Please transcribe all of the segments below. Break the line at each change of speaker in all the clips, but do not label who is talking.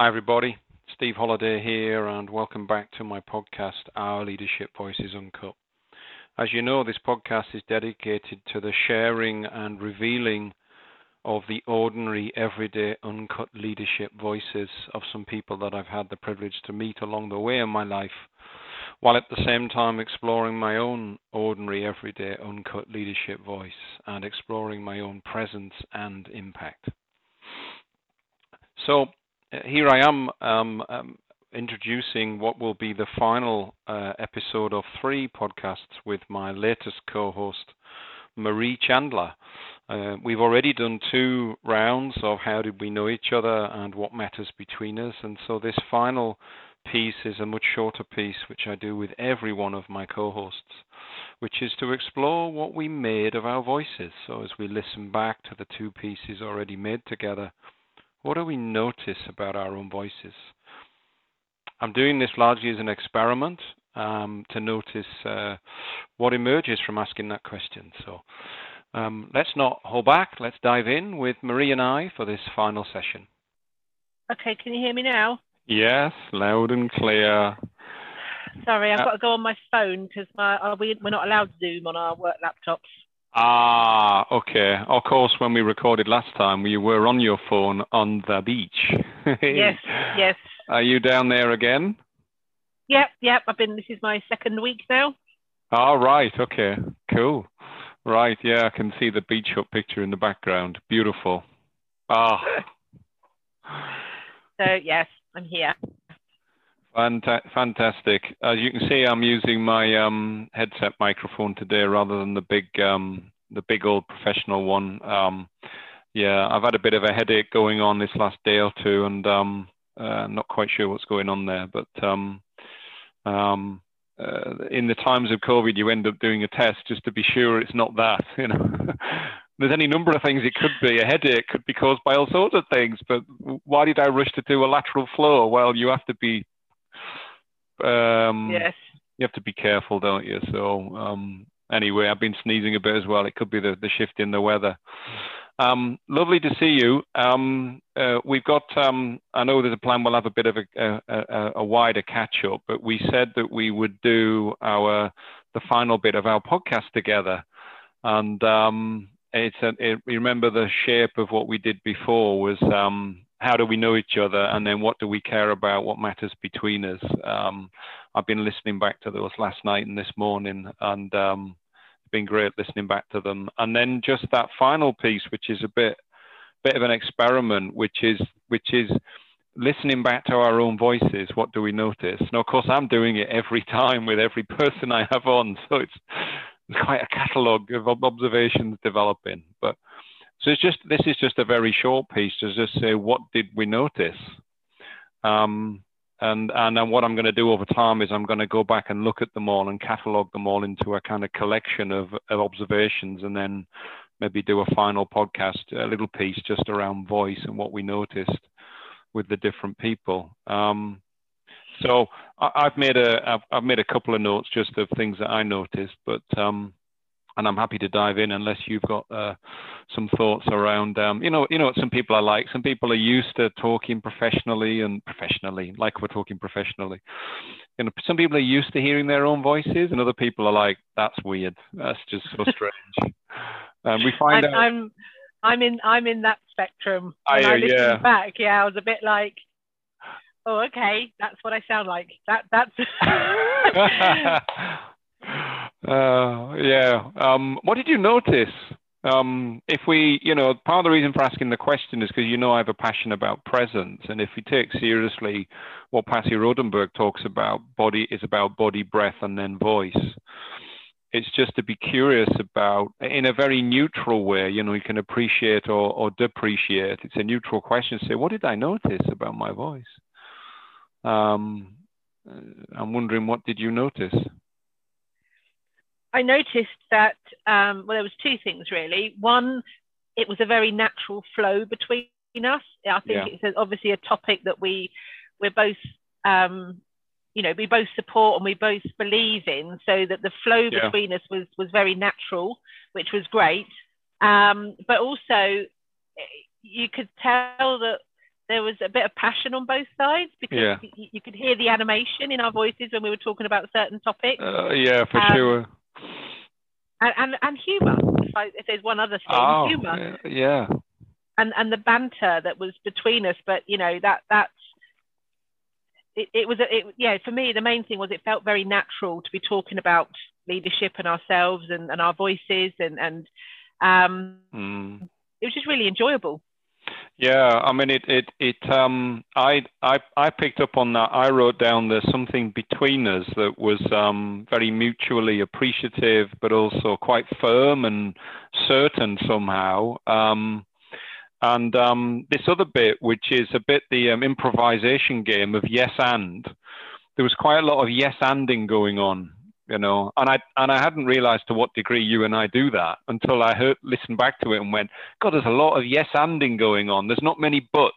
Hi, everybody. Steve Holliday here, and welcome back to my podcast, Our Leadership Voices Uncut. As you know, this podcast is dedicated to the sharing and revealing of the ordinary, everyday, uncut leadership voices of some people that I've had the privilege to meet along the way in my life, while at the same time exploring my own ordinary, everyday, uncut leadership voice and exploring my own presence and impact. So, here I am um, um, introducing what will be the final uh, episode of three podcasts with my latest co-host, Marie Chandler. Uh, we've already done two rounds of how did we know each other and what matters between us, and so this final piece is a much shorter piece, which I do with every one of my co-hosts, which is to explore what we made of our voices. So as we listen back to the two pieces already made together, what do we notice about our own voices? I'm doing this largely as an experiment um, to notice uh, what emerges from asking that question. So um, let's not hold back. Let's dive in with Marie and I for this final session.
Okay, can you hear me now?
Yes, loud and clear.
Sorry, I've uh, got to go on my phone because uh, we, we're not allowed to Zoom on our work laptops.
Ah, okay. Of course, when we recorded last time, you were on your phone on the beach.
yes, yes.
Are you down there again?
Yep, yep. I've been. This is my second week now.
All right. Okay. Cool. Right. Yeah, I can see the beach hut picture in the background. Beautiful. Ah.
so yes, I'm here.
Fanta- fantastic. As you can see, I'm using my um, headset microphone today rather than the big, um, the big old professional one. Um, yeah, I've had a bit of a headache going on this last day or two, and um, uh, not quite sure what's going on there. But um, um, uh, in the times of COVID, you end up doing a test just to be sure it's not that. You know, there's any number of things it could be. A headache could be caused by all sorts of things. But why did I rush to do a lateral flow? Well, you have to be um,
yes.
You have to be careful, don't you? So um, anyway, I've been sneezing a bit as well. It could be the, the shift in the weather. Um, lovely to see you. Um, uh, we've got, um, I know there's a plan, we'll have a bit of a, a, a, wider catch up, but we said that we would do our, the final bit of our podcast together. And um, it's a, it, remember the shape of what we did before was um, how do we know each other, and then what do we care about, what matters between us. Um, I've been listening back to those last night and this morning, and um, it's been great listening back to them. And then just that final piece, which is a bit, bit of an experiment, which is, which is listening back to our own voices. What do we notice? Now, of course, I'm doing it every time with every person I have on, so it's, it's quite a catalogue of observations developing, but so it's just this is just a very short piece to just say what did we notice, um, and and then what I'm going to do over time is I'm going to go back and look at them all and catalogue them all into a kind of collection of, of observations, and then maybe do a final podcast, a little piece just around voice and what we noticed with the different people. Um, so I, have made a I've, I've, made a couple of notes just of things that I noticed, but um, and I'm happy to dive in unless you've got uh, some thoughts around, um, you know, you know what some people are like. Some people are used to talking professionally and professionally, like we're talking professionally. You know, some people are used to hearing their own voices, and other people are like, "That's weird. That's just so strange." um, we find
I'm,
out.
I'm, I'm in, I'm in that spectrum.
When I, I listened yeah.
back, yeah, I was a bit like, "Oh, okay, that's what I sound like." That, that's.
Uh, yeah. Um, what did you notice? Um, if we, you know, part of the reason for asking the question is because you know I have a passion about presence, and if we take seriously what Patsy Rodenburg talks about, body is about body, breath, and then voice. It's just to be curious about, in a very neutral way. You know, you can appreciate or, or depreciate. It's a neutral question. Say, what did I notice about my voice? Um, I'm wondering, what did you notice?
I noticed that um, well, there was two things really. One, it was a very natural flow between us. I think yeah. it's obviously a topic that we we're both um, you know we both support and we both believe in, so that the flow yeah. between us was was very natural, which was great. Um, but also, you could tell that there was a bit of passion on both sides because yeah. you, you, could hear the animation in our voices when we were talking about certain topics.
Uh, yeah, for um, sure.
And and, and humour. If, I, if, there's one other thing,
oh,
humour.
Yeah.
And and the banter that was between us, but you know that that's it, it was a, it, yeah for me the main thing was it felt very natural to be talking about leadership and ourselves and, and our voices and and um, mm. it was just really enjoyable
yeah, I mean it. It. It. Um. I. I. I picked up on that. I wrote down there's something between us that was um very mutually appreciative, but also quite firm and certain somehow. Um. And um, this other bit, which is a bit the um, improvisation game of yes and, there was quite a lot of yes anding going on you know and i and i hadn't realized to what degree you and i do that until i heard listened back to it and went god there's a lot of yes anding going on. There's not many buts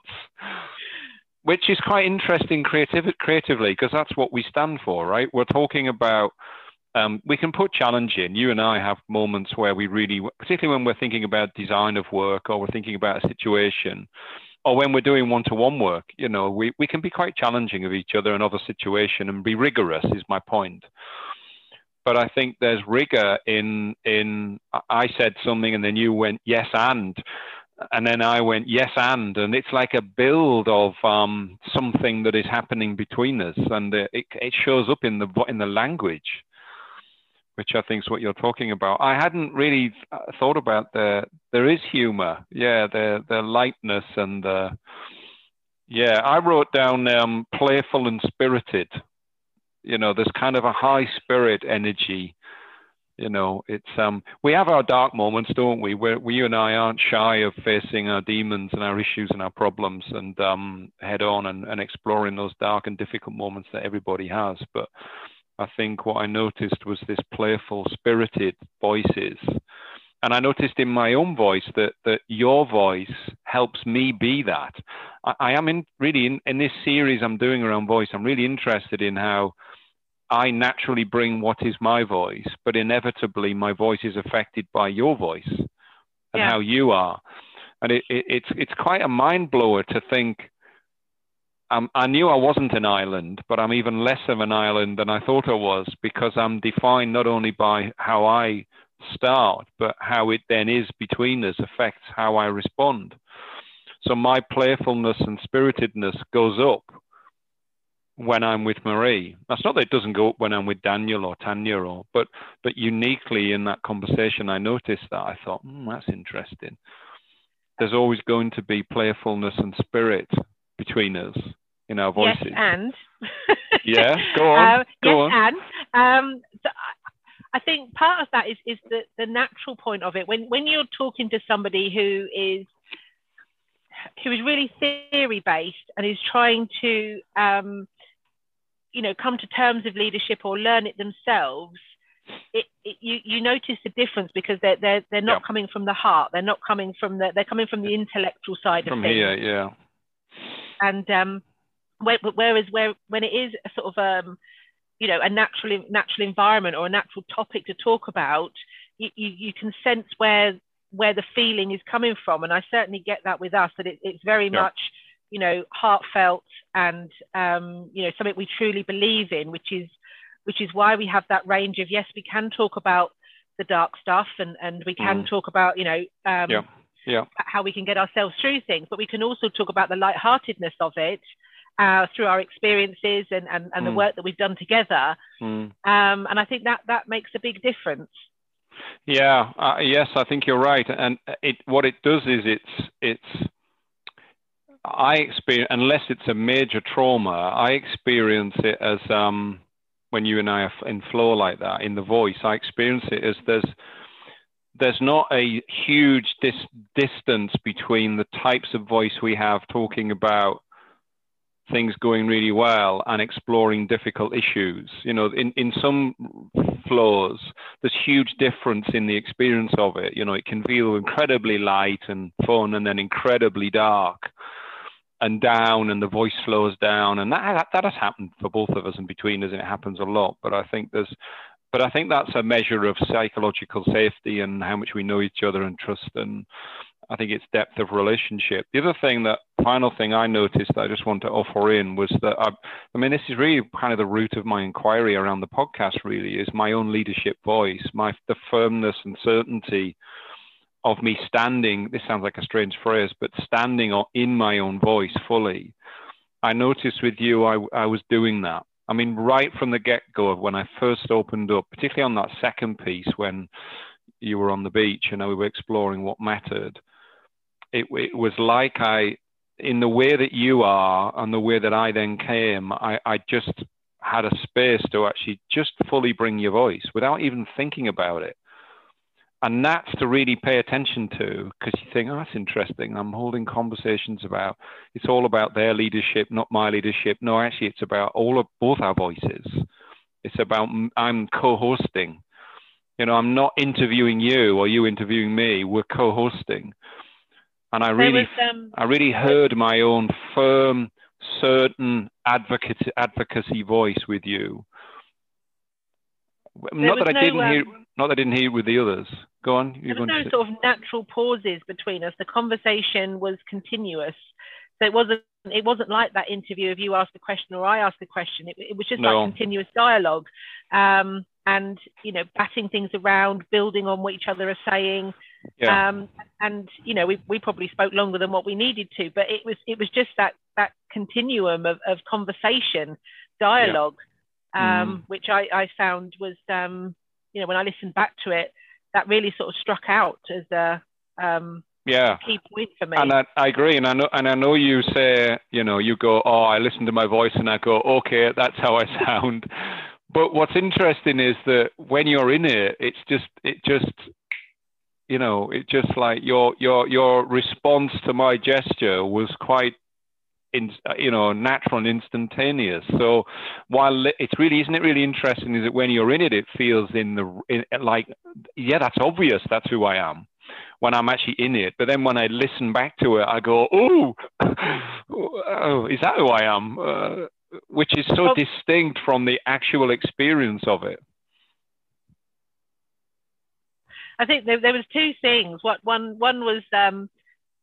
which is quite interesting creative, creatively because that's what we stand for right? We're talking about um, we can put challenge in. You and i have moments where we really particularly when we're thinking about design of work or we're thinking about a situation or when we're doing one-to-one work, you know, we, we can be quite challenging of each other in other situation and be rigorous is my point but I think there's rigor in in I said something and then you went yes and and then I went yes and and it's like a build of um, something that is happening between us and it, it shows up in the in the language which I think is what you're talking about. I hadn't really uh, thought about the there is humor, yeah, the the lightness and the yeah. I wrote down um, playful and spirited you know, there's kind of a high spirit energy. You know, it's um, we have our dark moments, don't we? Where we and I aren't shy of facing our demons and our issues and our problems and um, head on and, and exploring those dark and difficult moments that everybody has. But I think what I noticed was this playful, spirited voices. And I noticed in my own voice that, that your voice helps me be that. I, I am in really in, in this series I'm doing around voice, I'm really interested in how I naturally bring what is my voice, but inevitably my voice is affected by your voice and yeah. how you are. And it, it, it's it's quite a mind blower to think. Um, I knew I wasn't an island, but I'm even less of an island than I thought I was because I'm defined not only by how I start, but how it then is between us affects how I respond. So my playfulness and spiritedness goes up when I'm with Marie. That's not that it doesn't go up when I'm with Daniel or Tanya, or but but uniquely in that conversation, I noticed that I thought, mm, that's interesting. There's always going to be playfulness and spirit between us in our voices.
Yes, and
yeah, go on, um,
go
yes,
on. and um, so I think part of that is is the the natural point of it. When when you're talking to somebody who is who is really theory based and is trying to um, you know come to terms of leadership or learn it themselves it, it, you you notice the difference because they're they're they're not yeah. coming from the heart. They're not coming from the they're coming from the intellectual side
from
of things.
here yeah.
And um whereas where when it is a sort of um you know a natural natural environment or a natural topic to talk about you, you, you can sense where where the feeling is coming from and i certainly get that with us that it, it's very yeah. much you know, heartfelt and um, you know something we truly believe in, which is which is why we have that range of yes, we can talk about the dark stuff and and we can mm. talk about you know um,
yeah. Yeah.
how we can get ourselves through things, but we can also talk about the lightheartedness of it uh, through our experiences and, and, and mm. the work that we've done together. Mm. Um, and I think that that makes a big difference.
Yeah, uh, yes, I think you're right. And it what it does is it's it's I experience, unless it's a major trauma, I experience it as um, when you and I are in flow like that in the voice. I experience it as there's there's not a huge dis- distance between the types of voice we have talking about things going really well and exploring difficult issues. You know, in, in some flows, there's huge difference in the experience of it. You know, it can feel incredibly light and fun and then incredibly dark and down and the voice slows down and that that has happened for both of us and between us and it happens a lot but i think there's but i think that's a measure of psychological safety and how much we know each other and trust and I think it's depth of relationship. The other thing that final thing I noticed that I just want to offer in was that I, I mean this is really kind of the root of my inquiry around the podcast. Really, is my own leadership voice, my the firmness and certainty of me standing. This sounds like a strange phrase, but standing in my own voice fully. I noticed with you, I, I was doing that. I mean, right from the get go, when I first opened up, particularly on that second piece when you were on the beach and we were exploring what mattered it, it was like I, in the way that you are and the way that I then came, I, I just had a space to actually just fully bring your voice without even thinking about it. And that's to really pay attention to because you think, oh, that's interesting. I'm holding conversations about it's all about their leadership, not my leadership. No, actually, it's about all of both our voices. It's about I'm co hosting. You know, I'm not interviewing you or you interviewing me. We're co hosting and I really, was, um, I really heard my own firm, certain advocacy, advocacy voice with you. Not that I no, didn't um, hear, not that I didn't hear with the others. Go on.
There was no sort of natural pauses between us. The conversation was continuous, so it wasn't. It wasn't like that interview of you ask a question or I ask a question. It, it was just no. like continuous dialogue, um, and you know, batting things around, building on what each other are saying. Yeah. Um, and you know, we, we probably spoke longer than what we needed to, but it was it was just that that continuum of, of conversation, dialogue, yeah. um, mm. which I, I found was um, you know when I listened back to it, that really sort of struck out as a um,
yeah
key point for me.
And I, I agree, and I know and I know you say you know you go oh I listen to my voice and I go okay that's how I sound. But what's interesting is that when you're in it, it's just it just you know, it just like your your your response to my gesture was quite in, you know, natural and instantaneous. So while it's really, isn't it really interesting is that when you're in it, it feels in the, in, like, yeah, that's obvious. That's who I am when I'm actually in it. But then when I listen back to it, I go, oh, oh is that who I am? Uh, which is so distinct from the actual experience of it.
I think there, there was two things. What one one was, um,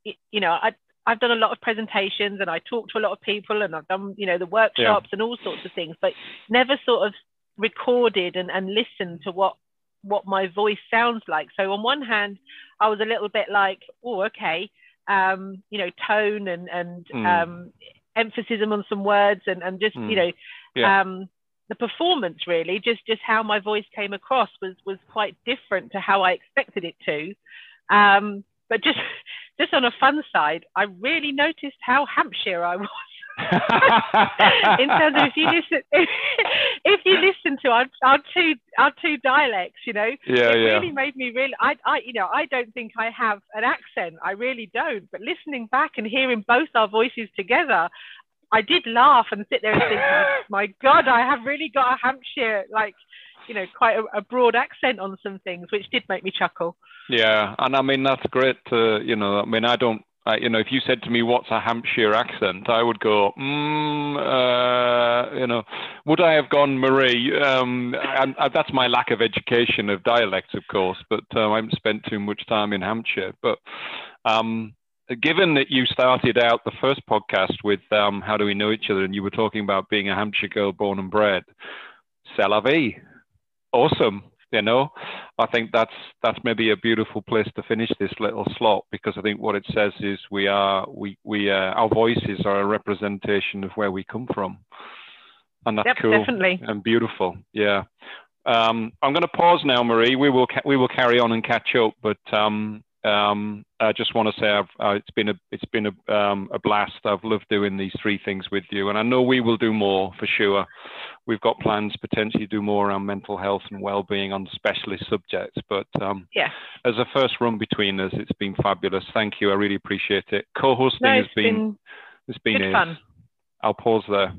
you know, I I've done a lot of presentations and I talk to a lot of people and I've done you know the workshops yeah. and all sorts of things, but never sort of recorded and, and listened to what what my voice sounds like. So on one hand, I was a little bit like, oh, okay, um, you know, tone and and mm. um, emphasis on some words and and just mm. you know, yeah. um, the performance really, just just how my voice came across was was quite different to how I expected it to. Um, but just just on a fun side, I really noticed how Hampshire I was. in terms of if you listen if, if you listen to our, our two our two dialects you know
yeah,
it
yeah.
really made me really I, I you know I don't think I have an accent I really don't but listening back and hearing both our voices together I did laugh and sit there and think, my God, I have really got a Hampshire, like, you know, quite a, a, broad accent on some things, which did make me chuckle.
Yeah, and I mean that's great. To, you know, I mean I don't, uh, you know, if you said to me what's a Hampshire accent, I would go, mm, uh, you know, would I have gone Marie? Um, that's my lack of education of dialects, of course, but uh, I haven't spent too much time in Hampshire, but. Um, given that you started out the first podcast with um, How Do We Know Each Other, and you were talking about being a Hampshire girl born and bred, c'est la vie. Awesome. You know, I think that's that's maybe a beautiful place to finish this little slot because I think what it says is we are we we uh, our voices are a representation of where we come from, and that's
yep,
cool
definitely.
and beautiful. Yeah. Um, I'm going to pause now, Marie. We will ca- we will carry on and catch up, but um, um, I just want to say uh, it's been a it's been a, um, a blast. I've loved doing these three things with you, and I know we will do more for sure. We've got plans potentially to do more around mental health and well-being on specialist subjects. But um,
yeah,
as a first run between us, it's been fabulous. Thank you. I really appreciate it. Co-hosting no, has been, been it's been
fun.
I'll pause there.